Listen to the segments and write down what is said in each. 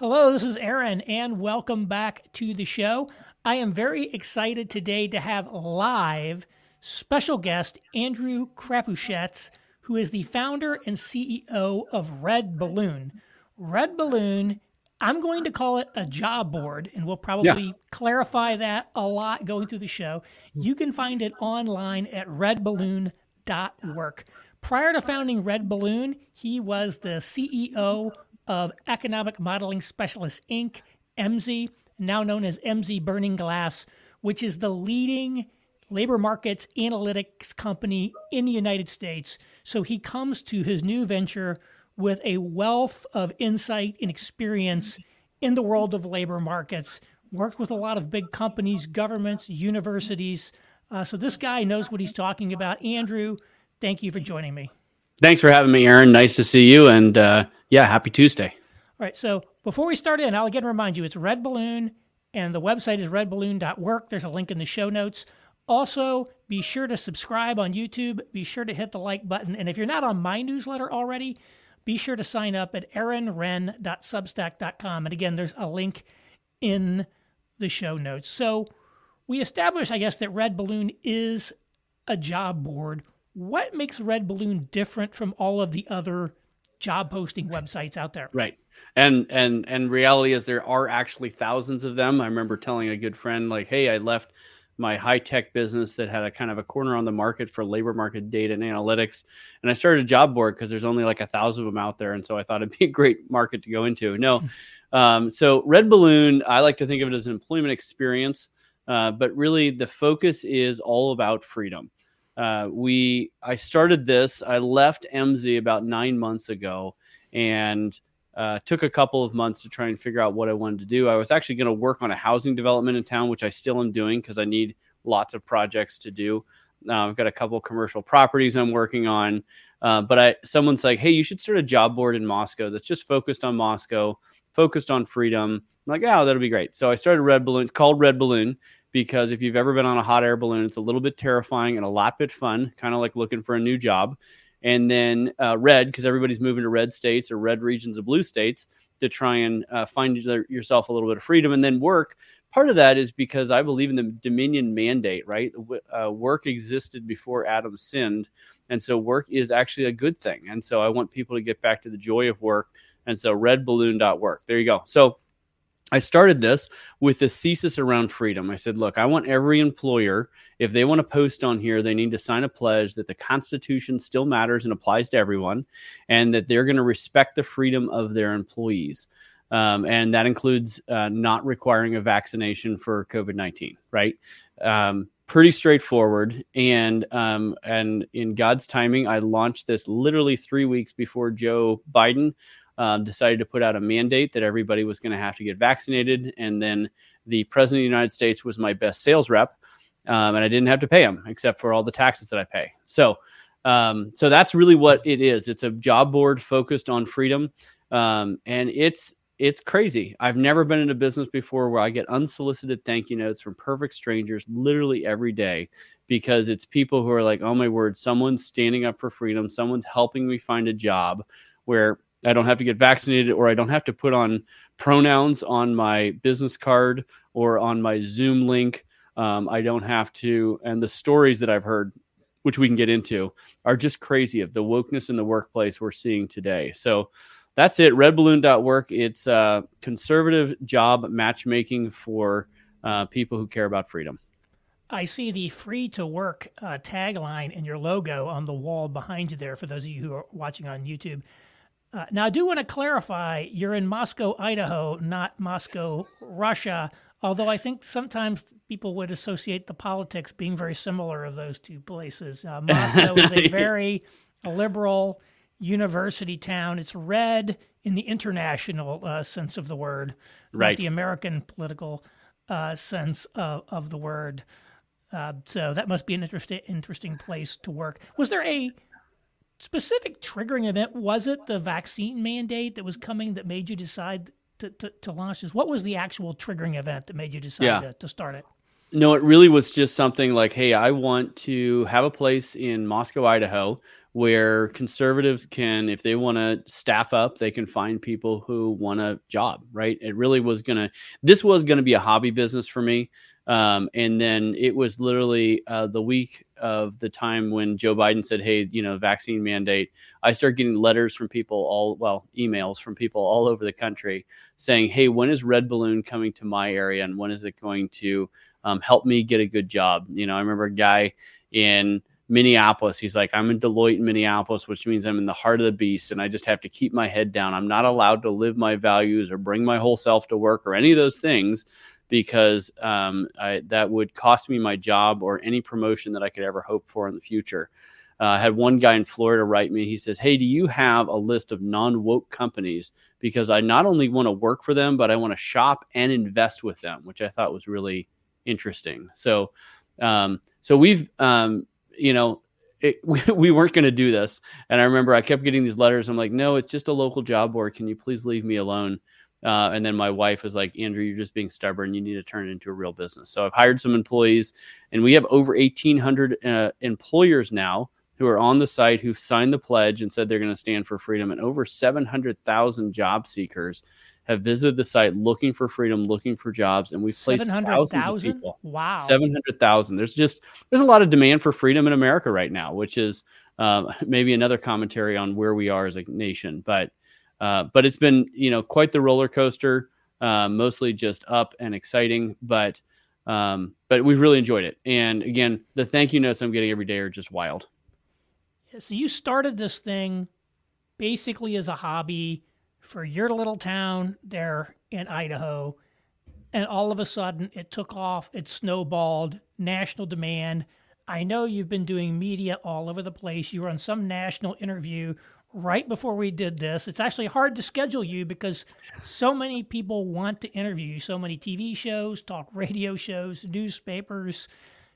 Hello, this is Aaron, and welcome back to the show. I am very excited today to have live special guest Andrew Crapuchettes, who is the founder and CEO of Red Balloon. Red Balloon, I'm going to call it a job board, and we'll probably yeah. clarify that a lot going through the show. You can find it online at redballoon.work. Prior to founding Red Balloon, he was the CEO of Economic Modeling Specialist Inc., EMSI, now known as EMSI Burning Glass, which is the leading labor markets analytics company in the United States. So he comes to his new venture with a wealth of insight and experience in the world of labor markets, worked with a lot of big companies, governments, universities. Uh, so this guy knows what he's talking about. Andrew, thank you for joining me. Thanks for having me, Aaron. Nice to see you. And uh, yeah, happy Tuesday. All right. So before we start in, I'll again remind you it's Red Balloon and the website is redballoon.work. There's a link in the show notes. Also, be sure to subscribe on YouTube. Be sure to hit the like button. And if you're not on my newsletter already, be sure to sign up at aaronrenn.substack.com. And again, there's a link in the show notes. So we established, I guess, that Red Balloon is a job board. What makes Red Balloon different from all of the other job posting websites out there. Right. And and and reality is there are actually thousands of them. I remember telling a good friend like, "Hey, I left my high tech business that had a kind of a corner on the market for labor market data and analytics. And I started a job board because there's only like a thousand of them out there. And so I thought it'd be a great market to go into. No. Hmm. Um, so Red Balloon, I like to think of it as an employment experience, uh, but really the focus is all about freedom. Uh, we I started this. I left Emsi about nine months ago, and uh, took a couple of months to try and figure out what I wanted to do. I was actually going to work on a housing development in town, which I still am doing because I need lots of projects to do. Uh, I've got a couple commercial properties I'm working on, uh, but I someone's like, "Hey, you should start a job board in Moscow that's just focused on Moscow, focused on freedom." I'm like, "Oh, that'll be great." So I started Red Balloon. It's called Red Balloon because if you've ever been on a hot air balloon, it's a little bit terrifying and a lot bit fun, kind of like looking for a new job. And then uh, red, because everybody's moving to red states or red regions of blue states to try and uh, find yourself a little bit of freedom. And then work, part of that is because I believe in the dominion mandate, right? Uh, work existed before Adam sinned. And so work is actually a good thing. And so I want people to get back to the joy of work. And so redballoon.work. There you go. So I started this with this thesis around freedom. I said, look, I want every employer, if they want to post on here, they need to sign a pledge that the Constitution still matters and applies to everyone, and that they're going to respect the freedom of their employees. Um, and that includes uh, not requiring a vaccination for COVID 19, right? Um, pretty straightforward. And um, and in God's timing, I launched this literally three weeks before Joe Biden um, decided to put out a mandate that everybody was going to have to get vaccinated. And then the president of the United States was my best sales rep, um, and I didn't have to pay him except for all the taxes that I pay. So, um, so that's really what it is. It's a job board focused on freedom, um, and it's it's crazy. I've never been in a business before where I get unsolicited thank you notes from perfect strangers literally every day because it's people who are like, oh my word, someone's standing up for freedom, someone's helping me find a job where I don't have to get vaccinated or I don't have to put on pronouns on my business card or on my Zoom link. Um, I don't have to. And the stories that I've heard, which we can get into, are just crazy of the wokeness in the workplace we're seeing today. So that's it. Redballoon.work. It's uh, conservative job matchmaking for uh, people who care about freedom. I see the free to work uh, tagline and your logo on the wall behind you there for those of you who are watching on YouTube. Uh, now, I do want to clarify you're in Moscow, Idaho, not Moscow, Russia, although I think sometimes people would associate the politics being very similar of those two places. Uh, Moscow is a very liberal university town. It's red in the international uh, sense of the word, right? the American political uh, sense of, of, the word. Uh, so that must be an interesting, interesting place to work. Was there a specific triggering event was it the vaccine mandate that was coming that made you decide to, to, to launch this? What was the actual triggering event that made you decide yeah. to, to start it? No, it really was just something like, hey, I want to have a place in Moscow, Idaho, where conservatives can, if they want to staff up, they can find people who want a job, right? It really was going to, this was going to be a hobby business for me. Um, and then it was literally uh, the week of the time when Joe Biden said, Hey, you know, vaccine mandate. I started getting letters from people all, well, emails from people all over the country saying, Hey, when is Red Balloon coming to my area? And when is it going to um, help me get a good job? You know, I remember a guy in, Minneapolis. He's like, I'm in Deloitte, in Minneapolis, which means I'm in the heart of the beast and I just have to keep my head down. I'm not allowed to live my values or bring my whole self to work or any of those things because um, I, that would cost me my job or any promotion that I could ever hope for in the future. Uh, I had one guy in Florida write me. He says, Hey, do you have a list of non woke companies? Because I not only want to work for them, but I want to shop and invest with them, which I thought was really interesting. So, um, so we've um, you know, it, we, we weren't going to do this. And I remember I kept getting these letters. I'm like, no, it's just a local job board. Can you please leave me alone? Uh, and then my wife was like, Andrew, you're just being stubborn. You need to turn it into a real business. So I've hired some employees, and we have over 1,800 uh, employers now who are on the site who signed the pledge and said they're going to stand for freedom, and over 700,000 job seekers have visited the site looking for freedom, looking for jobs, and we've placed thousands 000? of people. Wow, seven hundred thousand. There's just there's a lot of demand for freedom in America right now, which is uh, maybe another commentary on where we are as a nation. But uh, but it's been you know quite the roller coaster, uh, mostly just up and exciting, but um, but we've really enjoyed it. And again, the thank you notes I'm getting every day are just wild. So you started this thing basically as a hobby for your little town there in Idaho. And all of a sudden it took off, it snowballed, national demand. I know you've been doing media all over the place. You were on some national interview right before we did this. It's actually hard to schedule you because so many people want to interview you. So many TV shows, talk radio shows, newspapers.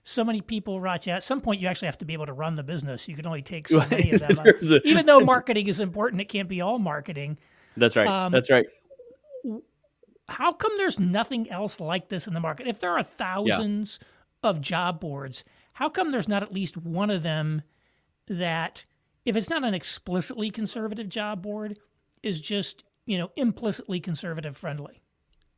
So many people write you. At some point, you actually have to be able to run the business. You can only take so many of them. Even though marketing is important, it can't be all marketing. That's right. Um, That's right. How come there's nothing else like this in the market? If there are thousands yeah. of job boards, how come there's not at least one of them that, if it's not an explicitly conservative job board, is just you know implicitly conservative friendly?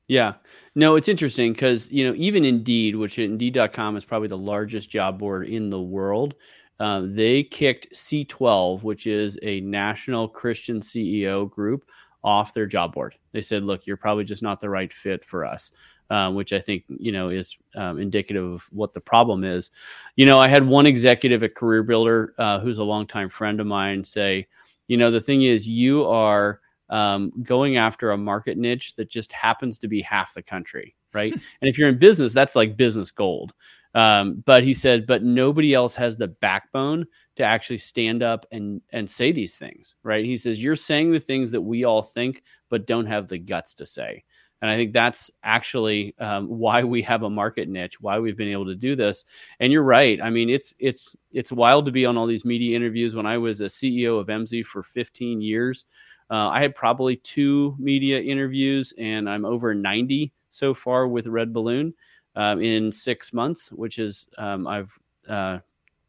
Yeah. No, it's interesting because, you know, even Indeed, which Indeed.com is probably the largest job board in the world, uh, they kicked C12, which is a national Christian CEO group, off their job board. They said, "Look, you're probably just not the right fit for us." Um, which I think you know is um, indicative of what the problem is. You know, I had one executive at Career Builder uh, who's a longtime friend of mine say, you know, the thing is, you are um, going after a market niche that just happens to be half the country, right? and if you're in business, that's like business gold. Um, but he said, but nobody else has the backbone to actually stand up and and say these things, right? He says, you're saying the things that we all think, but don't have the guts to say. And I think that's actually um, why we have a market niche, why we've been able to do this. And you're right. I mean, it's it's it's wild to be on all these media interviews. When I was a CEO of Emsi for 15 years, uh, I had probably two media interviews, and I'm over 90 so far with Red Balloon um, in six months, which is um, I've uh,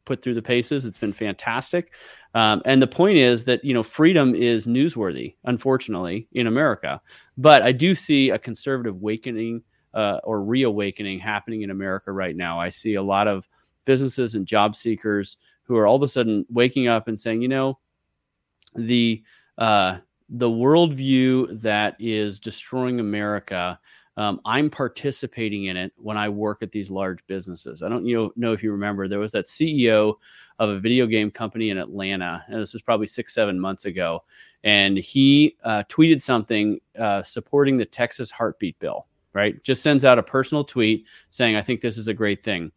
put through the paces. It's been fantastic. Um, and the point is that you know freedom is newsworthy, unfortunately, in America. But I do see a conservative awakening uh, or reawakening happening in America right now. I see a lot of businesses and job seekers who are all of a sudden waking up and saying, you know, the uh, the worldview that is destroying America um, I'm participating in it when I work at these large businesses. I don't you know, know if you remember, there was that CEO of a video game company in Atlanta, and this was probably six, seven months ago, and he uh, tweeted something uh, supporting the Texas heartbeat bill. Right, just sends out a personal tweet saying, "I think this is a great thing."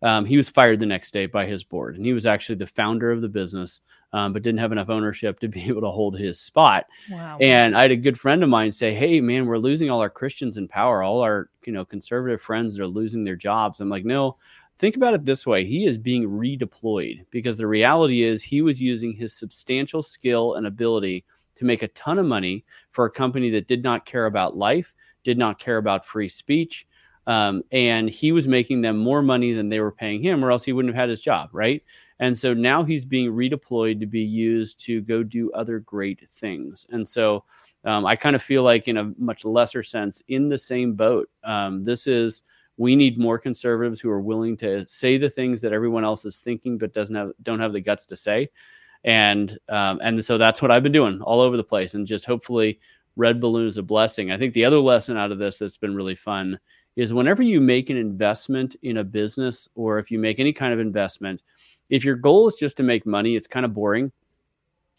Um, he was fired the next day by his board, and he was actually the founder of the business um, but didn't have enough ownership to be able to hold his spot. Wow. And I had a good friend of mine say, "Hey, man, we're losing all our Christians in power. All our you know conservative friends are losing their jobs." I'm like, no. Think about it this way. He is being redeployed because the reality is he was using his substantial skill and ability to make a ton of money for a company that did not care about life, did not care about free speech, Um, and he was making them more money than they were paying him, or else he wouldn't have had his job, right? And so now he's being redeployed to be used to go do other great things. And so um, I kind of feel like, in a much lesser sense, in the same boat. Um, this is we need more conservatives who are willing to say the things that everyone else is thinking but doesn't have don't have the guts to say. And um, and so that's what I've been doing all over the place, and just hopefully red balloon is a blessing. I think the other lesson out of this that's been really fun is whenever you make an investment in a business or if you make any kind of investment, if your goal is just to make money, it's kind of boring.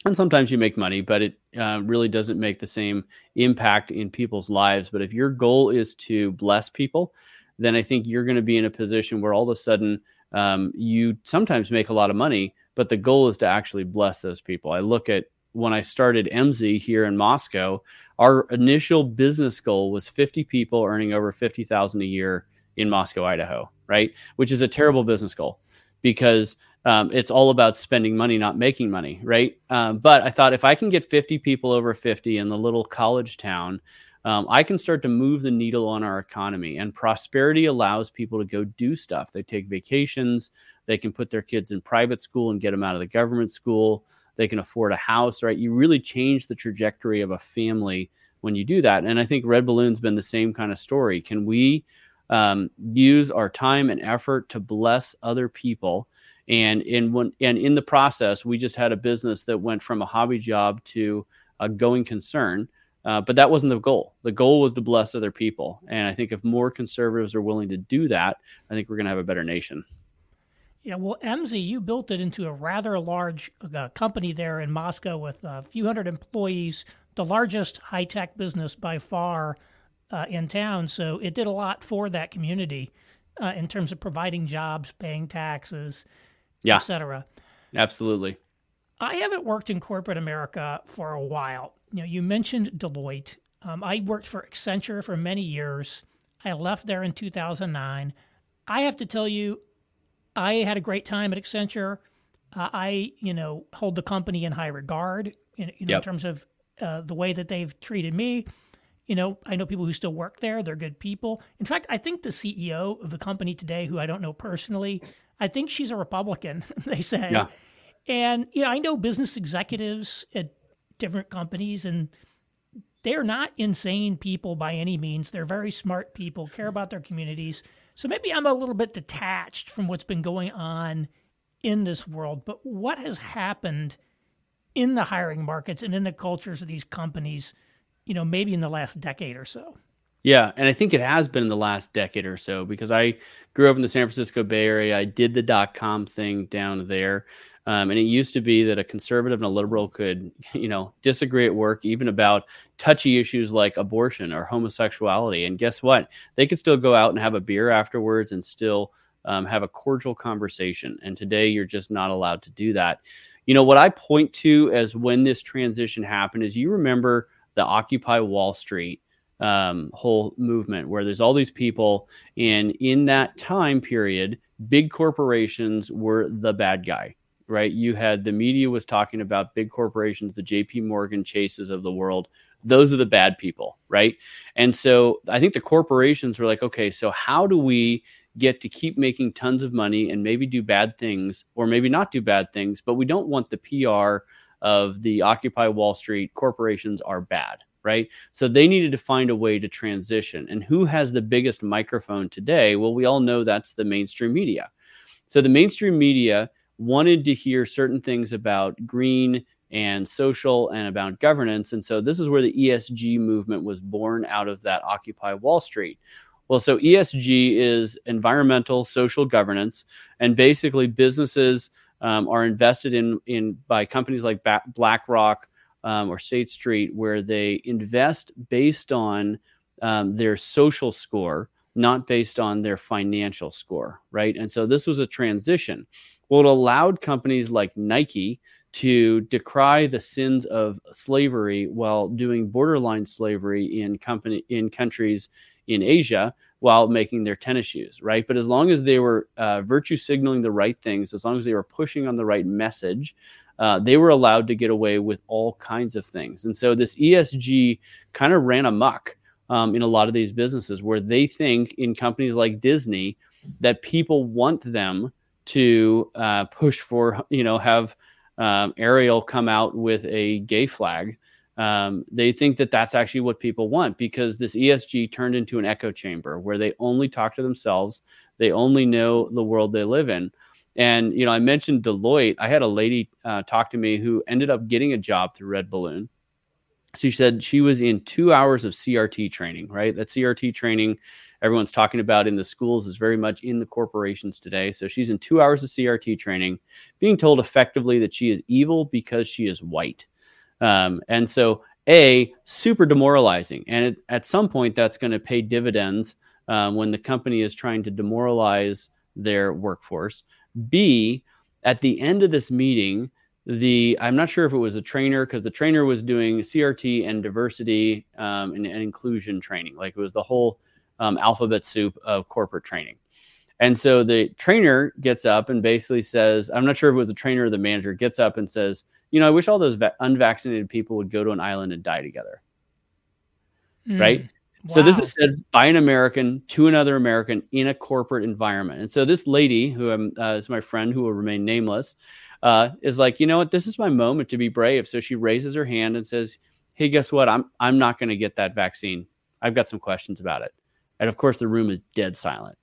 And sometimes you make money, but it uh, really doesn't make the same impact in people's lives. But if your goal is to bless people, then I think you're going to be in a position where all of a sudden um, you sometimes make a lot of money, but the goal is to actually bless those people. I look at when I started Emsi here in Moscow, our initial business goal was 50 people earning over 50,000 a year in Moscow, Idaho, right? Which is a terrible business goal because um, it's all about spending money, not making money, right? Um, but I thought if I can get 50 people over 50 in the little college town, um, I can start to move the needle on our economy. And prosperity allows people to go do stuff. They take vacations, they can put their kids in private school and get them out of the government school they can afford a house, right? You really change the trajectory of a family when you do that. And I think Red Balloon's been the same kind of story. Can we um, use our time and effort to bless other people? And in when and in the process, we just had a business that went from a hobby job to a going concern. Uh, but that wasn't the goal. The goal was to bless other people. And I think if more conservatives are willing to do that, I think we're going to have a better nation. Yeah, well, Emsi, you built it into a rather large uh, company there in Moscow with a few hundred employees, the largest high tech business by far uh, in town. So it did a lot for that community uh, in terms of providing jobs, paying taxes, yeah. etc. Absolutely. I haven't worked in corporate America for a while. You know, you mentioned Deloitte. Um, I worked for Accenture for many years. I left there in 2009. I have to tell you, I had a great time at Accenture. Uh, I, you know, hold the company in high regard, in, you know, yep. in terms of uh, the way that they've treated me. You know, I know people who still work there; they're good people. In fact, I think the CEO of the company today, who I don't know personally, I think she's a Republican. they say, yeah. and you know, I know business executives at different companies, and they're not insane people by any means. They're very smart people, care about their communities. So maybe I'm a little bit detached from what's been going on in this world, but what has happened in the hiring markets and in the cultures of these companies, you know, maybe in the last decade or so? Yeah, and I think it has been in the last decade or so because I grew up in the San Francisco Bay Area. I did the dot com thing down there. Um, and it used to be that a conservative and a liberal could, you know, disagree at work even about touchy issues like abortion or homosexuality. And guess what? They could still go out and have a beer afterwards and still um, have a cordial conversation. And today you're just not allowed to do that. You know, what I point to as when this transition happened is you remember the Occupy Wall Street um, whole movement where there's all these people. And in that time period, big corporations were the bad guy right? You had the media was talking about big corporations, the JP Morgan chases of the world. Those are the bad people, right? And so I think the corporations were like, okay, so how do we get to keep making tons of money and maybe do bad things or maybe not do bad things, but we don't want the PR of the Occupy Wall Street corporations are bad, right? So they needed to find a way to transition. And who has the biggest microphone today? Well, we all know that's the mainstream media. So the mainstream media wanted to hear certain things about green and social and about governance. And so this is where the ESG movement was born out of that Occupy Wall Street. Well, so ESG is environmental social governance, and basically businesses um, are invested in in by companies like BlackRock um, or State Street, where they invest based on um, their social score, not based on their financial score, right? And so this was a transition. Well, it allowed companies like Nike to decry the sins of slavery while doing borderline slavery in company in countries in Asia while making their tennis shoes, right? But as long as they were uh, virtue signaling the right things, as long as they were pushing on the right message, uh, they were allowed to get away with all kinds of things. And so this ESG kind of ran amok um, in a lot of these businesses where they think in companies like Disney that people want them to uh, push for, you know, have um, Ariel come out with a gay flag. Um, they think that that's actually what people want because this ESG turned into an echo chamber where they only talk to themselves. They only know the world they live in. And, you know, I mentioned Deloitte. I had a lady uh, talk to me who ended up getting a job through Red Balloon. She said she was in two hours of CRT training, right? That CRT training everyone's talking about in the schools is very much in the corporations today. So she's in two hours of CRT training, being told effectively that she is evil because she is white. Um, and so, A, super demoralizing. And it, at some point, that's going to pay dividends um, when the company is trying to demoralize their workforce. B, at the end of this meeting, the I'm not sure if it was a trainer because the trainer was doing CRT and diversity um, and, and, inclusion training. Like it was the whole um, alphabet soup of corporate training. And so the trainer gets up and basically says, I'm not sure if it was the trainer or the manager, gets up and says, You know, I wish all those va- unvaccinated people would go to an island and die together. Mm. Right. Wow. So this is said by an American to another American in a corporate environment. And so this lady, who I'm, uh, is my friend who will remain nameless, uh, is like, you know what, this is my moment to be brave. So she raises her hand and says, Hey, guess what? I'm I'm not going to get that vaccine. I've got some questions about it. And of course, the room is dead silent.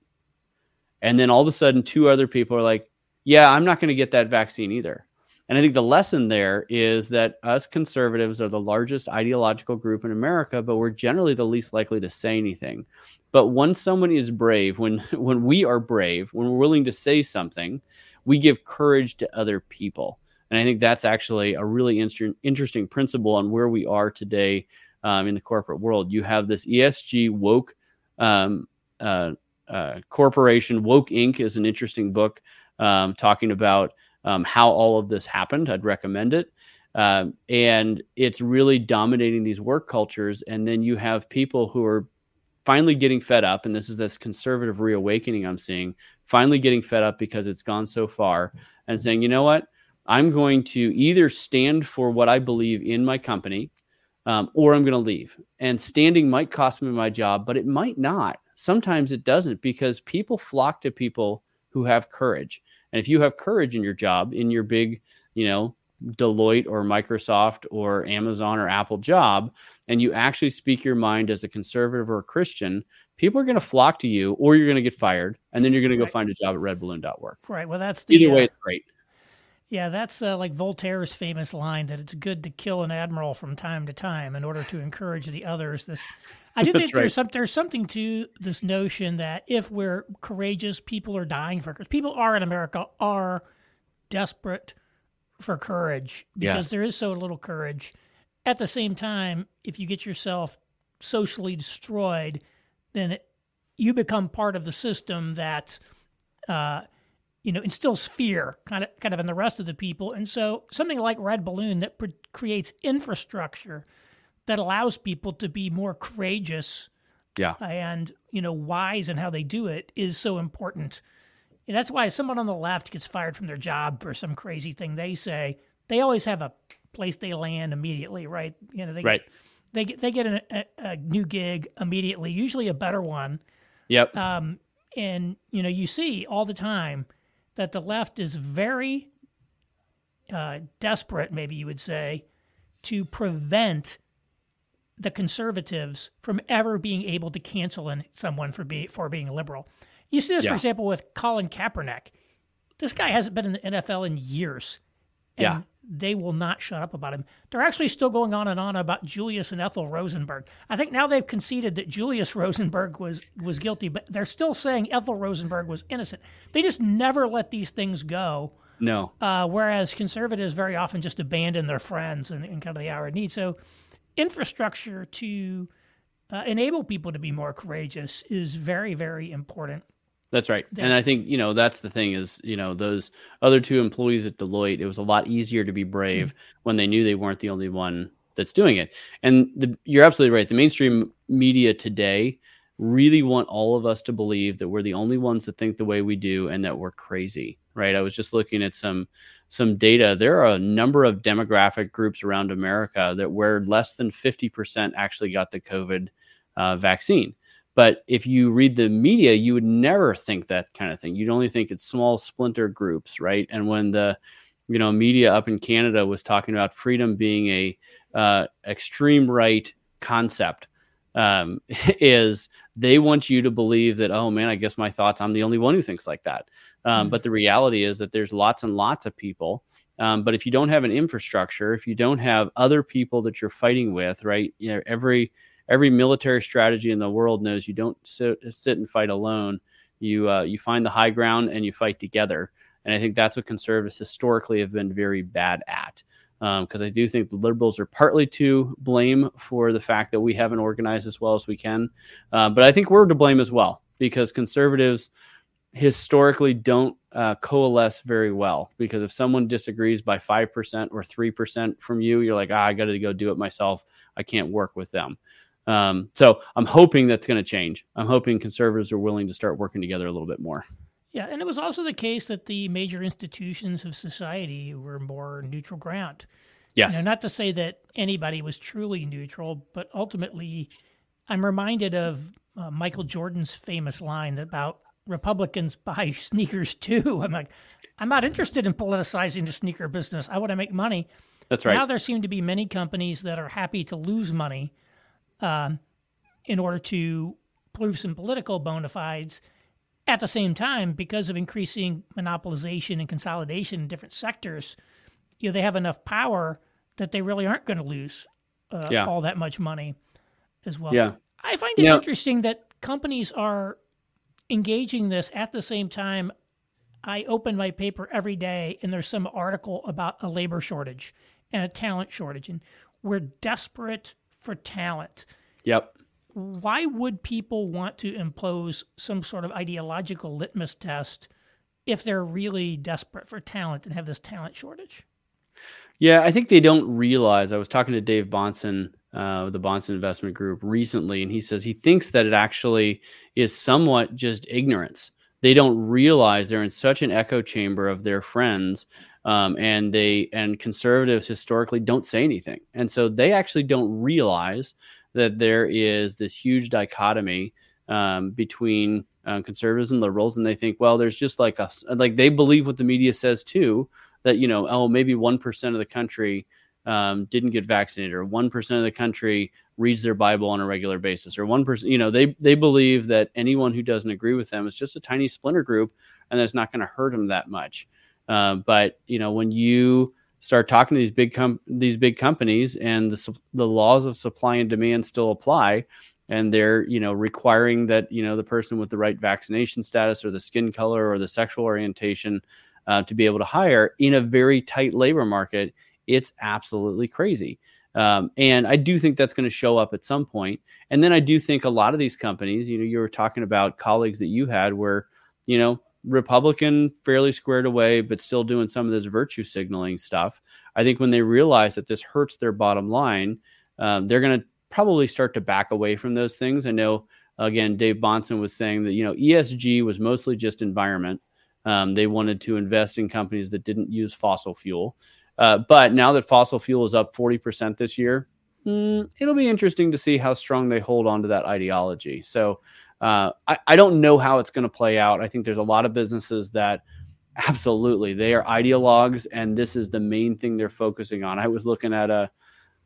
And then all of a sudden, two other people are like, Yeah, I'm not going to get that vaccine either. And I think the lesson there is that us conservatives are the largest ideological group in America, but we're generally the least likely to say anything. But when someone is brave, when when we are brave, when we're willing to say something, we give courage to other people. And I think that's actually a really inter- interesting principle on where we are today um, in the corporate world. You have this ESG woke um, uh, uh, corporation. Woke Inc. is an interesting book um, talking about um, how all of this happened. I'd recommend it. Uh, and it's really dominating these work cultures. And then you have people who are finally getting fed up. And this is this conservative reawakening I'm seeing, finally getting fed up because it's gone so far and saying, you know what? I'm going to either stand for what I believe in my company um, or I'm going to leave. And standing might cost me my job, but it might not. Sometimes it doesn't because people flock to people who have courage. And if you have courage in your job, in your big, you know, Deloitte or Microsoft or Amazon or Apple job, and you actually speak your mind as a conservative or a Christian, people are going to flock to you, or you're going to get fired, and then you're going to go find a job at redballoon.org. Right. Well, that's the either way, uh, it's great. Yeah, that's uh, like Voltaire's famous line that it's good to kill an admiral from time to time in order to encourage the others. This I do think right. there's some there's something to this notion that if we're courageous, people are dying for courage. people are in America are desperate for courage because yes. there is so little courage. At the same time, if you get yourself socially destroyed, then it, you become part of the system that uh, you know instills fear kind of kind of in the rest of the people. And so something like Red Balloon that pre- creates infrastructure that allows people to be more courageous yeah. and you know wise in how they do it is so important and that's why someone on the left gets fired from their job for some crazy thing they say they always have a place they land immediately right you know they right. they get they get a, a, a new gig immediately usually a better one yep um and you know you see all the time that the left is very uh, desperate maybe you would say to prevent the conservatives from ever being able to cancel in someone for being for being liberal. You see this, yeah. for example, with Colin Kaepernick. This guy hasn't been in the NFL in years, and yeah. They will not shut up about him. They're actually still going on and on about Julius and Ethel Rosenberg. I think now they've conceded that Julius Rosenberg was was guilty, but they're still saying Ethel Rosenberg was innocent. They just never let these things go. No. Uh, whereas conservatives very often just abandon their friends in, in kind of the hour of need. So infrastructure to uh, enable people to be more courageous is very, very important. That's right. And I think, you know, that's the thing is, you know, those other two employees at Deloitte, it was a lot easier to be brave mm-hmm. when they knew they weren't the only one that's doing it. And the, you're absolutely right. The mainstream media today really want all of us to believe that we're the only ones that think the way we do and that we're crazy, right? I was just looking at some some data, there are a number of demographic groups around America that where less than 50% actually got the COVID uh, vaccine. But if you read the media, you would never think that kind of thing. You'd only think it's small splinter groups, right? And when the you know media up in Canada was talking about freedom being a uh, extreme right concept, um, is they want you to believe that oh man, I guess my thoughts I'm the only one who thinks like that. Um, mm-hmm. But the reality is that there's lots and lots of people. Um, but if you don't have an infrastructure, if you don't have other people that you're fighting with, right? You know, every every military strategy in the world knows you don't sit, sit and fight alone. You uh, you find the high ground and you fight together. And I think that's what conservatives historically have been very bad at. Because um, I do think the liberals are partly to blame for the fact that we haven't organized as well as we can. Uh, but I think we're to blame as well because conservatives historically don't uh, coalesce very well. Because if someone disagrees by 5% or 3% from you, you're like, ah, I got to go do it myself. I can't work with them. Um, so I'm hoping that's going to change. I'm hoping conservatives are willing to start working together a little bit more. Yeah, and it was also the case that the major institutions of society were more neutral ground. Yes. You know, not to say that anybody was truly neutral, but ultimately, I'm reminded of uh, Michael Jordan's famous line about Republicans buy sneakers too. I'm like, I'm not interested in politicizing the sneaker business. I want to make money. That's right. Now there seem to be many companies that are happy to lose money um, in order to prove some political bona fides. At the same time, because of increasing monopolization and consolidation in different sectors, you know they have enough power that they really aren't going to lose uh, yeah. all that much money as well. Yeah, I find it interesting that companies are engaging this at the same time. I open my paper every day, and there's some article about a labor shortage and a talent shortage, and we're desperate for talent. Yep. Why would people want to impose some sort of ideological litmus test if they're really desperate for talent and have this talent shortage? Yeah, I think they don't realize. I was talking to Dave Bahnsen, uh, the Bahnsen Investment Group, recently, and he says he thinks that it actually is somewhat just ignorance. They don't realize they're in such an echo chamber of their friends um, and they and conservatives historically don't say anything, and so they actually don't realize that there is this huge dichotomy um, between uh, conservatives and liberals, and they think, well, there's just like a like they believe what the media says too, that you know, oh, maybe one percent of the country um, didn't get vaccinated, or one percent of the country reads their Bible on a regular basis, or one percent, you know, they they believe that anyone who doesn't agree with them is just a tiny splinter group, and that's not going to hurt them that much. Uh, but you know, when you start talking to these big com- these big companies and the the laws of supply and demand still apply, and they're you know requiring that you know the person with the right vaccination status or the skin color or the sexual orientation uh, to be able to hire in a very tight labor market, it's absolutely crazy. Um, and I do think that's going to show up at some point. And then I do think a lot of these companies, you know, you were talking about colleagues that you had where, you know, Republican, fairly squared away, but still doing some of this virtue signaling stuff. I think when they realize that this hurts their bottom line, um, they're going to probably start to back away from those things. I know, again, Dave Bahnsen was saying that, you know, ESG was mostly just environment. Um, they wanted to invest in companies that didn't use fossil fuel. Uh, but now that fossil fuel is up 40% this year, mm, it'll be interesting to see how strong they hold on to that ideology. So uh, I, I don't know how it's going to play out. I think there's a lot of businesses that absolutely they are ideologues, and this is the main thing they're focusing on. I was looking at a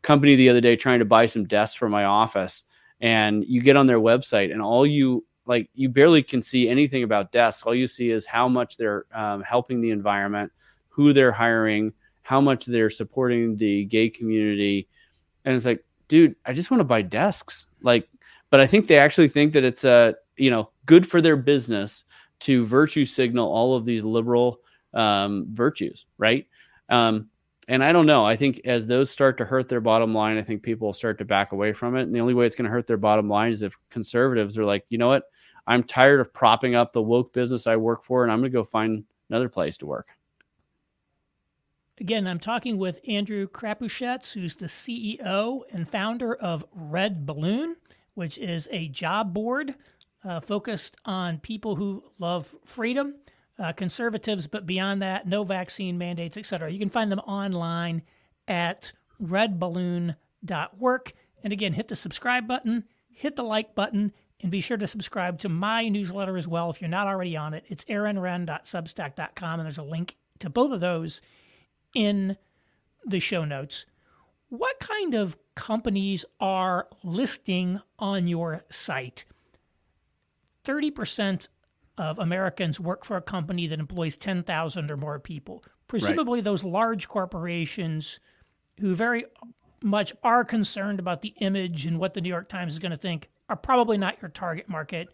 company the other day trying to buy some desks for my office, and you get on their website, and all you like you barely can see anything about desks. All you see is how much they're um, helping the environment, who they're hiring, how much they're supporting the gay community, and it's like, dude, I just want to buy desks. Like, but I think they actually think that it's uh, you know good for their business to virtue signal all of these liberal um, virtues, right? Um, and I don't know. I think as those start to hurt their bottom line, I think people will start to back away from it. And the only way it's going to hurt their bottom line is if conservatives are like, you know what? I'm tired of propping up the woke business I work for, and I'm going to go find another place to work. Again, I'm talking with Andrew Crapuchettes, who's the CEO and founder of Red Balloon which is a job board uh, focused on people who love freedom, uh, conservatives, but beyond that, no vaccine mandates, etc. You can find them online at redballoon.work. And again, hit the subscribe button, hit the like button and be sure to subscribe to my newsletter as well if you're not already on it. It's aaronrenn.substack.com, and there's a link to both of those in the show notes. What kind of companies are listing on your site? 30% of Americans work for a company that employs 10,000 or more people. Presumably, right. those large corporations who very much are concerned about the image and what the New York Times is going to think are probably not your target market.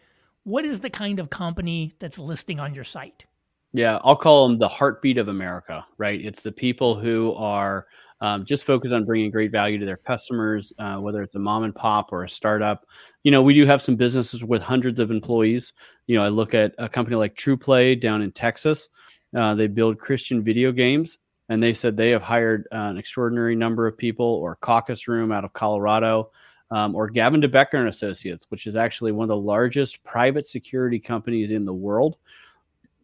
What is the kind of company that's listing on your site? Yeah, I'll call them the heartbeat of America, right? It's the people who are um, just focus on bringing great value to their customers, uh, whether it's a mom and pop or a startup. You know, we do have some businesses with hundreds of employees. You know, I look at a company like TruPlay down in Texas. Uh, they build Christian video games, and they said they have hired uh, an extraordinary number of people. Or Caucus Room out of Colorado, um, or Gavin de Becker and Associates, which is actually one of the largest private security companies in the world.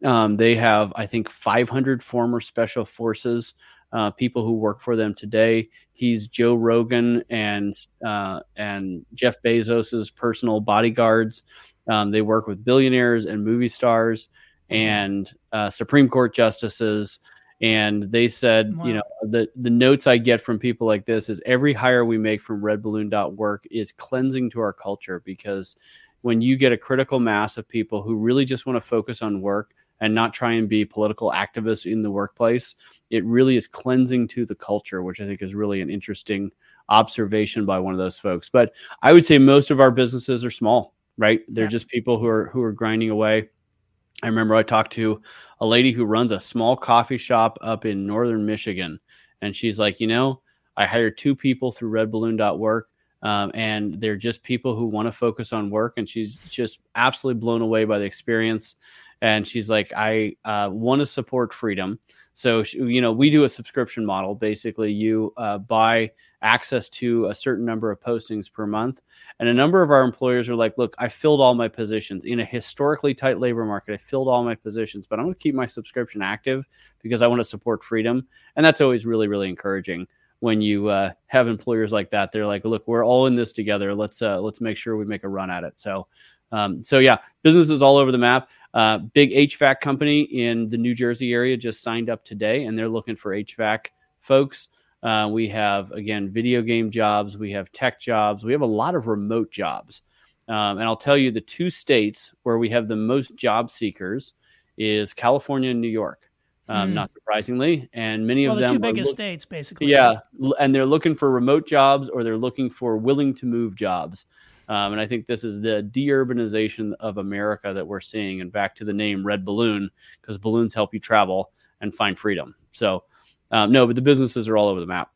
Um, they have, I think, 500 former special forces uh, people who work for them today. He's Joe Rogan and uh, and Jeff Bezos's personal bodyguards. Um, they work with billionaires and movie stars and uh, Supreme Court justices. And they said, wow. you know, the the notes I get from people like this is every hire we make from redballoon.work is cleansing to our culture because when you get a critical mass of people who really just want to focus on work and not try and be political activists in the workplace, it really is cleansing to the culture, which I think is really an interesting observation by one of those folks. But I would say most of our businesses are small, right? They're yeah. just people who are who are grinding away. I remember I talked to a lady who runs a small coffee shop up in northern Michigan, and she's like, you know, I hired two people through redballoon.work. Um, and they're just people who want to focus on work. And she's just absolutely blown away by the experience and she's like, I uh, want to support freedom. So, you know, we do a subscription model. Basically, you uh, buy access to a certain number of postings per month. And a number of our employers are like, look, I filled all my positions in a historically tight labor market. I filled all my positions, but I'm going to keep my subscription active because I want to support freedom. And that's always really, really encouraging when you uh, have employers like that. They're like, look, we're all in this together. Let's uh, let's make sure we make a run at it. So, um, so yeah, businesses all over the map. Uh, big HVAC company in the New Jersey area just signed up today, and they're looking for HVAC folks. Uh, we have again video game jobs, we have tech jobs, we have a lot of remote jobs. Um, and I'll tell you, the two states where we have the most job seekers is California and New York. Um, mm. Not surprisingly, and many well, of them the two biggest look- states, basically. Yeah, and they're looking for remote jobs or they're looking for willing to move jobs. Um, and I think this is the deurbanization of America that we're seeing. And back to the name Red Balloon, because balloons help you travel and find freedom. So, um, no, but the businesses are all over the map.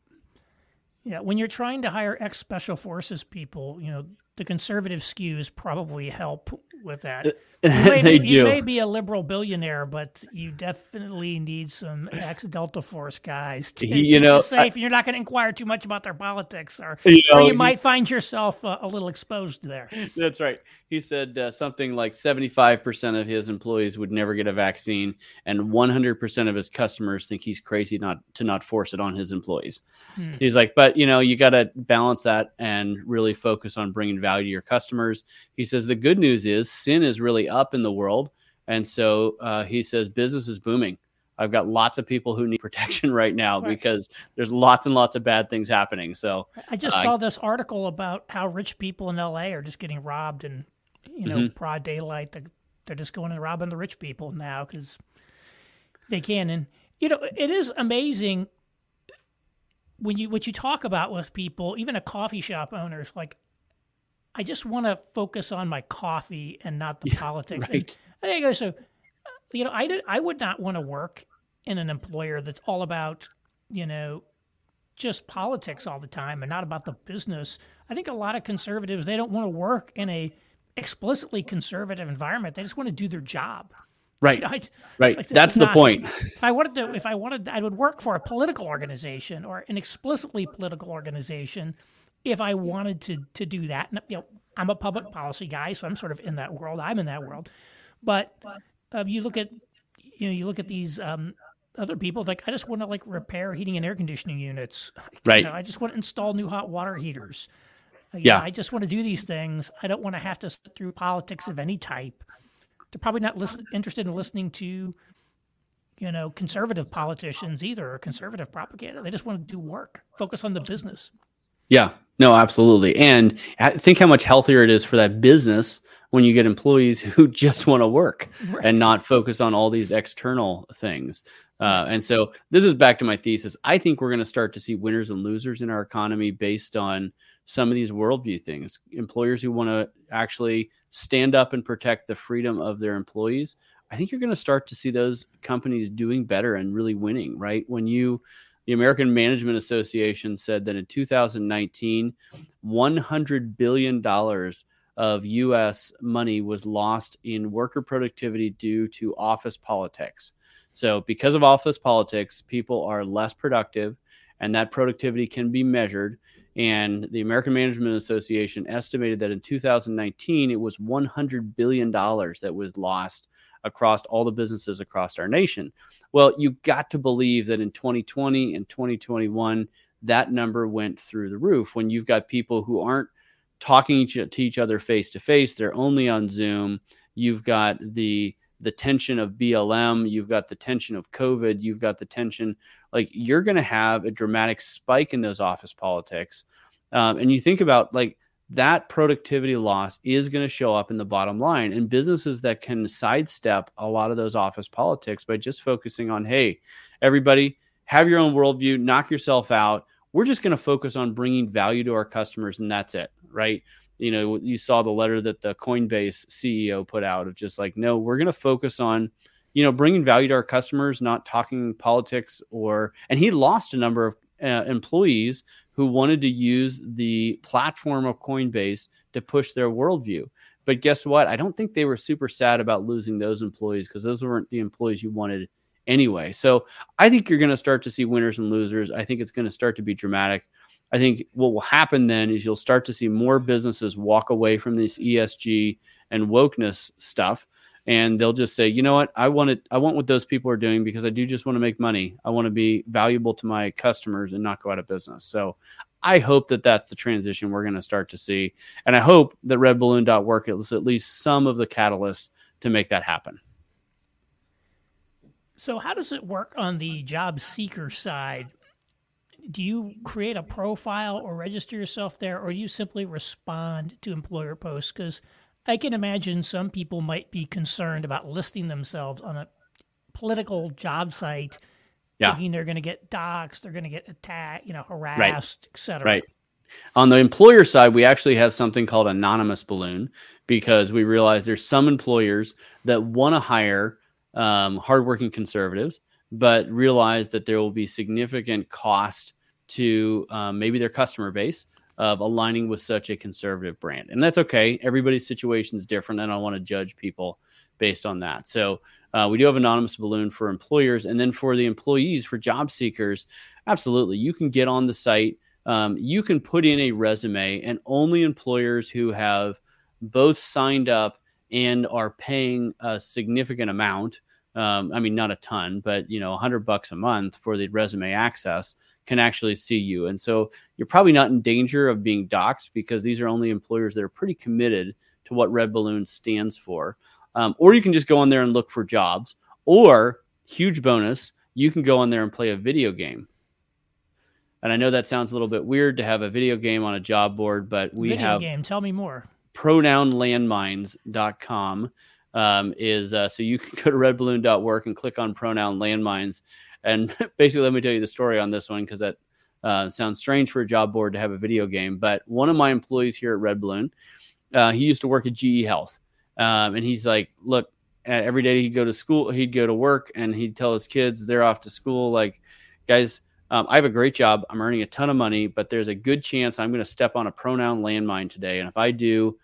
Yeah, when you're trying to hire ex special forces people, you know, the conservative skews probably help with that. You may, they be, do. you may be a liberal billionaire, but you definitely need some ex Delta Force guys to you know safe. I, you're not going to inquire too much about their politics, or you, know, or you might find yourself uh, a little exposed there. That's right. He said uh, something like 75% of his employees would never get a vaccine, and 100% of his customers think he's crazy not to not force it on his employees. Hmm. He's like, but you know, you got to balance that and really focus on bringing value to your customers. He says the good news is sin is really up in the world. And so uh, he says business is booming. I've got lots of people who need protection right now right. because there's lots and lots of bad things happening. So I just uh, saw this article about how rich people in LA are just getting robbed and you know mm-hmm. broad daylight. They're, they're just going and robbing the rich people now because they can. And you know it is amazing when you what you talk about with people, even a coffee shop owners. Like I just want to focus on my coffee and not the yeah, politics. Right. And I think so. You know, I did, I would not want to work in an employer that's all about you know just politics all the time and not about the business. I think a lot of conservatives they don't want to work in a explicitly conservative environment. They just want to do their job. Right. I, right. Like, That's the not, point. If I wanted to, if I wanted, I would work for a political organization or an explicitly political organization if I wanted to to do that. And, you know, I'm a public policy guy, so I'm sort of in that world. I'm in that world. But uh, you look at you know you look at these um, other people like I just want to like repair heating and air conditioning units. Right. You know, I just want to install new hot water heaters. yeah, I just want to do these things. I don't want to have to sit through politics of any type. They're probably not listen, interested in listening to, you know, conservative politicians either or conservative propaganda. They just want to do work, focus on the business. Yeah, no, absolutely. And think how much healthier it is for that business when you get employees who just want to work right. and not focus on all these external things. Uh, and so this is back to my thesis. I think we're going to start to see winners and losers in our economy based on some of these worldview things. Employers who want to actually stand up and protect the freedom of their employees. I think you're going to start to see those companies doing better and really winning, right? When you, the American Management Association said that in 2019, $100 billion of US money was lost in worker productivity due to office politics. So, because of office politics, people are less productive, and that productivity can be measured. And the American Management Association estimated that in 2019, it was $100 billion that was lost across all the businesses across our nation. Well, you got to believe that in 2020 and 2021, that number went through the roof when you've got people who aren't talking to each other face to face, they're only on Zoom. You've got the the tension of BLM, you've got the tension of COVID, you've got the tension, like you're going to have a dramatic spike in those office politics. Um, and you think about like that productivity loss is going to show up in the bottom line. And businesses that can sidestep a lot of those office politics by just focusing on, hey, everybody, have your own worldview, knock yourself out. We're just going to focus on bringing value to our customers, and that's it, right? you know you saw the letter that the coinbase ceo put out of just like no we're going to focus on you know bringing value to our customers not talking politics or and he lost a number of uh, employees who wanted to use the platform of coinbase to push their worldview. But guess what? I don't think they were super sad about losing those employees because those weren't the employees you wanted anyway. So i think you're going to start to see winners and losers. I think it's going to start to be dramatic. I think what will happen then is you'll start to see more businesses walk away from this ESG and wokeness stuff and they'll just say, "You know what? I want it I want what those people are doing because I do just want to make money. I want to be valuable to my customers and not go out of business." So, I hope that that's the transition we're going to start to see. And I hope that redballoon.work is at least some of the catalyst to make that happen. So, how does it work on the job seeker side? do you create a profile or register yourself there, or do you simply respond to employer posts? Because I can imagine some people might be concerned about listing themselves on a political job site, yeah. thinking they're going to get doxxed, they're going to get attacked, you know, harassed, right. etc. Right. On the employer side, we actually have something called anonymous balloon because we realize there's some employers that want to hire um, hardworking conservatives but realize that there will be significant cost to um, maybe their customer base of aligning with such a conservative brand. And that's okay. Everybody's situation is different. And I don't want to judge people based on that. So uh, we do have anonymous balloon for employers, and then for the employees, for job seekers, absolutely, you can get on the site. Um, you can put in a resume, and only employers who have both signed up and are paying a significant amount um, I mean, not a ton, but you know, a hundred bucks a month for the resume access can actually see you. And so you're probably not in danger of being doxxed because these are only employers that are pretty committed to what Red Balloon stands for. Um, or you can just go on there and look for jobs. Or, huge bonus, you can go on there and play a video game. And I know that sounds a little bit weird to have a video game on a job board, but we video have game. Tell me more. Pronounlandmines.com um, is uh, so you can go to redballoon.work and click on pronoun landmines. And basically, let me tell you the story on this one because that uh, sounds strange for a job board to have a video game. But one of my employees here at Red Balloon, uh, he used to work at GE Health. Um, and he's like, look, every day he'd go to school, he'd go to work, and he'd tell his kids they're off to school, like, guys, um, I have a great job. I'm earning a ton of money, but there's a good chance I'm going to step on a pronoun landmine today. And if I do,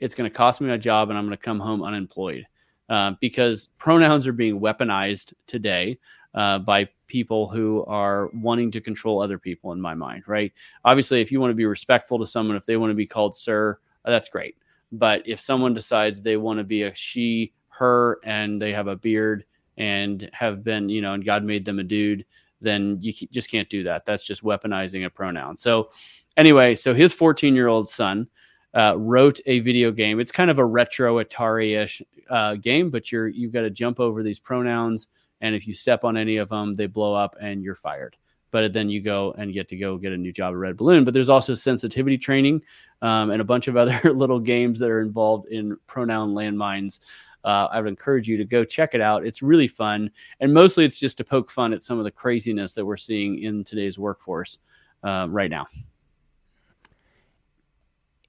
it's going to cost me my job and I'm going to come home unemployed uh, because pronouns are being weaponized today uh, by people who are wanting to control other people, in my mind, right? Obviously, if you want to be respectful to someone, if they want to be called sir, uh, that's great. But if someone decides they want to be a she, her, and they have a beard and have been, you know, and God made them a dude, then you just can't do that. That's just weaponizing a pronoun. So, anyway, so his 14 year old son uh, wrote a video game. It's kind of a retro Atari ish uh, game, but you're you've got to jump over these pronouns, and if you step on any of them, they blow up and you're fired. But then you go and get to go get a new job at Red Balloon. But there's also sensitivity training um, and a bunch of other little games that are involved in pronoun landmines. Uh, I would encourage you to go check it out. It's really fun, and mostly it's just to poke fun at some of the craziness that we're seeing in today's workforce uh, right now.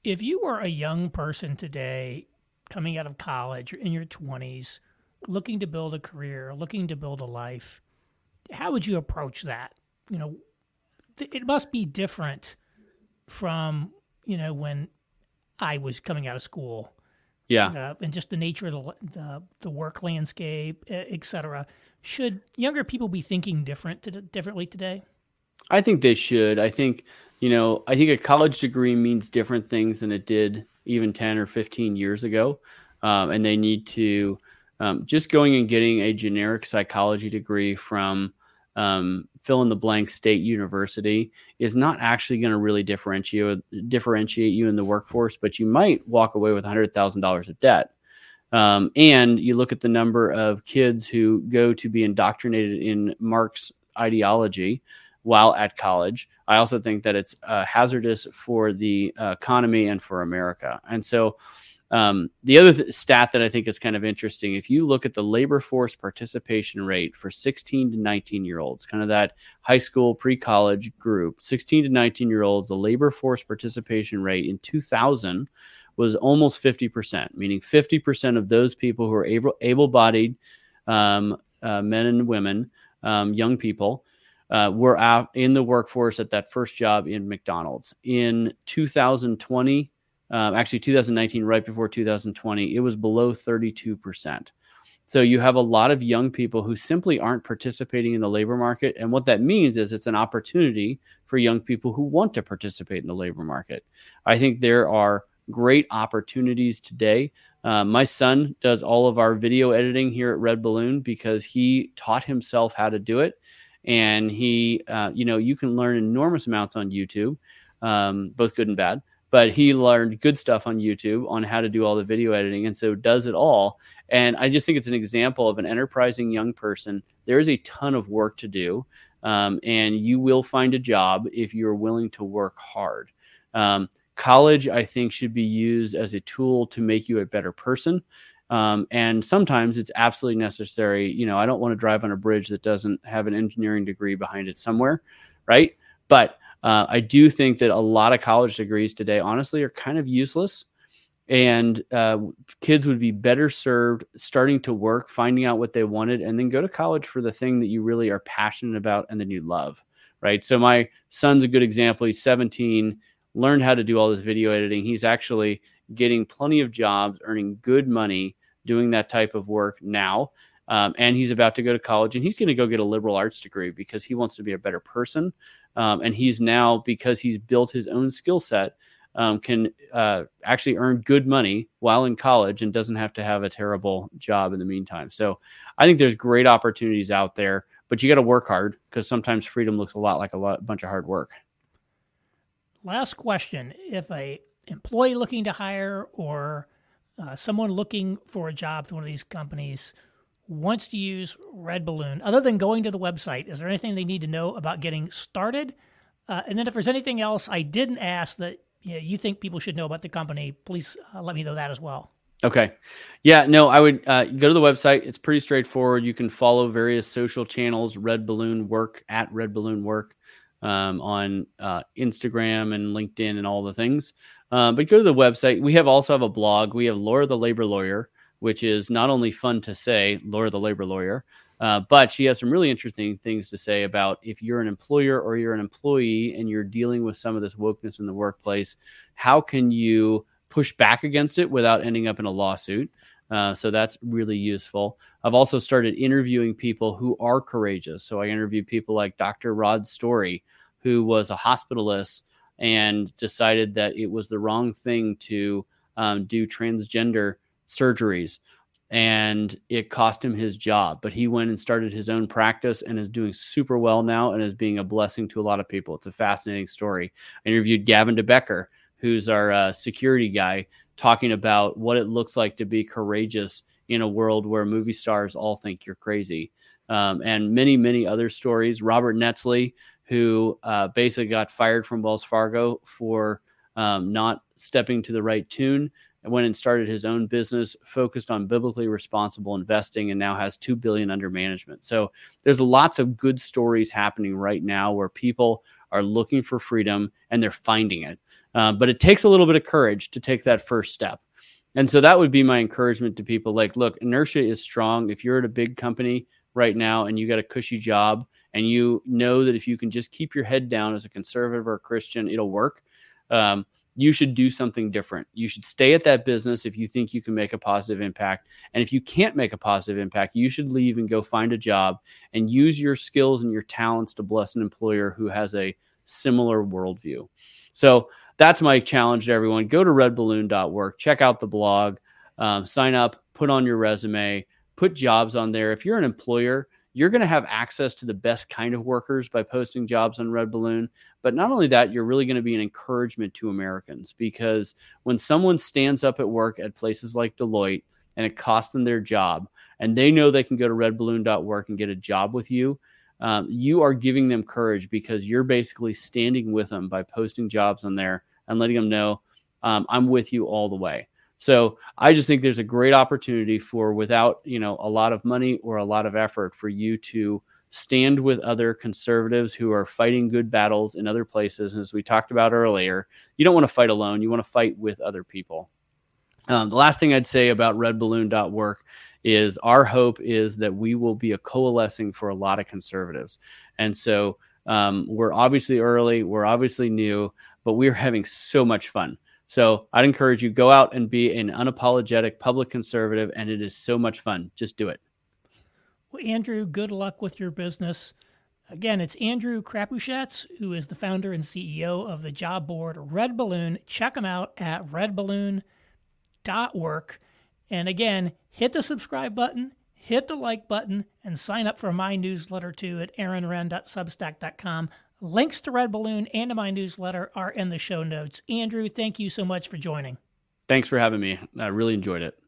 If you were a young person today, coming out of college, or in your twenties, looking to build a career, looking to build a life, how would you approach that? You know, it must be different from you know when I was coming out of school yeah, uh, and just the nature of the the, the work landscape, et cetera. Should younger people be thinking different to, differently today? I think they should. I think you know, I think a college degree means different things than it did even ten or fifteen years ago, um, and they need to um, just going and getting a generic psychology degree from um, fill in the blank state university is not actually going to really differentiate differentiate you in the workforce, but you might walk away with hundred thousand dollars of debt. Um, and you look at the number of kids who go to be indoctrinated in Marx ideology while at college. I also think that it's uh, hazardous for the uh, economy and for America. And so um, the other th- stat that I think is kind of interesting, if you look at the labor force participation rate for 16 to 19 year olds, kind of that high school, pre college group, 16 to 19 year olds, the labor force participation rate in 2000 was almost 50%, meaning 50% of those people who are able bodied um, uh, men and women, um, young people, uh, were out in the workforce at that first job in McDonald's. In 2020, um, actually 2019, right before 2020, it was below 32%. So you have a lot of young people who simply aren't participating in the labor market. And what that means is it's an opportunity for young people who want to participate in the labor market. I think there are great opportunities today. Uh, my son does all of our video editing here at Red Balloon because he taught himself how to do it. And he, uh, you know, you can learn enormous amounts on YouTube, um, both good and bad but he learned good stuff on YouTube on how to do all the video editing and so does it all. And I just think it's an example of an enterprising young person. There is a ton of work to do, um, and you will find a job if you're willing to work hard. Um, college, I think, should be used as a tool to make you a better person. Um, and sometimes it's absolutely necessary. You know, I don't want to drive on a bridge that doesn't have an engineering degree behind it somewhere, right? But uh, I do think that a lot of college degrees today, honestly, are kind of useless. And uh, kids would be better served starting to work, finding out what they wanted, and then go to college for the thing that you really are passionate about and then you love. Right. So, my son's a good example. He's 17, learned how to do all this video editing. He's actually getting plenty of jobs, earning good money doing that type of work now. Um, and he's about to go to college and he's going to go get a liberal arts degree because he wants to be a better person. Um, and he's now, because he's built his own skill set, um, can uh, actually earn good money while in college and doesn't have to have a terrible job in the meantime. So I think there's great opportunities out there, but you got to work hard because sometimes freedom looks a lot like a lot, bunch of hard work. Last question: If a employee looking to hire or uh, someone looking for a job with one of these companies wants to use Red Balloon, other than going to the website, is there anything they need to know about getting started? Uh, and then if there's anything else I didn't ask that you, know, you think people should know about the company, please uh, let me know that as well. Okay. Yeah, no, I would uh, go to the website. It's pretty straightforward. You can follow various social channels, Red Balloon Work at Red Balloon Work um, on uh, Instagram and LinkedIn and all the things. Uh, but go to the website. We have also have a blog. We have Laura the Labor Lawyer which is not only fun to say, Laura the labor lawyer, uh, but she has some really interesting things to say about if you're an employer or you're an employee and you're dealing with some of this wokeness in the workplace, how can you push back against it without ending up in a lawsuit? Uh, so that's really useful. I've also started interviewing people who are courageous. So I interviewed people like Dr. Rod Story, who was a hospitalist and decided that it was the wrong thing to um, do transgender surgeries. and it cost him his job. But he went and started his own practice and is doing super well now and is being a blessing to a lot of people. It's a fascinating story. I interviewed Gavin DeBecker, who's our uh, security guy, talking about what it looks like to be courageous in a world where movie stars all think you're crazy. Um, and many, many other stories. Robert Netzly, who uh, basically got fired from Wells Fargo for um, not stepping to the right tune and went and started his own business focused on biblically responsible investing and now has 2 billion under management. So there's lots of good stories happening right now where people are looking for freedom and they're finding it. Uh, but it takes a little bit of courage to take that first step. And so that would be my encouragement to people like look inertia is strong. If you're at a big company right now and you got a cushy job and you know that if you can just keep your head down as a conservative or a Christian, it'll work. Um, you should do something different. You should stay at that business if you think you can make a positive impact. And if you can't make a positive impact, you should leave and go find a job and use your skills and your talents to bless an employer who has a similar worldview. So that's my challenge to everyone. Go to redballoon.work, check out the blog, um, sign up, put on your resume, put jobs on there. If you're an employer, you're going to have access to the best kind of workers by posting jobs on Red Balloon. But not only that, you're really going to be an encouragement to Americans because when someone stands up at work at places like Deloitte and it costs them their job and they know they can go to redballoon.work and get a job with you, um, you are giving them courage because you're basically standing with them by posting jobs on there and letting them know um, I'm with you all the way. So I just think there's a great opportunity for without, you know, a lot of money or a lot of effort for you to stand with other conservatives who are fighting good battles in other places. And as we talked about earlier, you don't want to fight alone. You want to fight with other people. Um, the last thing I'd say about redballoon.work is our hope is that we will be a coalescing for a lot of conservatives. And so um, we're obviously early, we're obviously new, but we're having so much fun. So I'd encourage you go out and be an unapologetic public conservative, and it is so much fun. Just do it. Well, Andrew, good luck with your business. Again, it's Andrew Crapuchettes, who is the founder and CEO of the job board Red Balloon. Check him out at redballoon.work. And again, hit the subscribe button, hit the like button, and sign up for my newsletter too at aaronrenn.substack.com. Links to Red Balloon and to my newsletter are in the show notes. Andrew, thank you so much for joining. Thanks for having me. I really enjoyed it.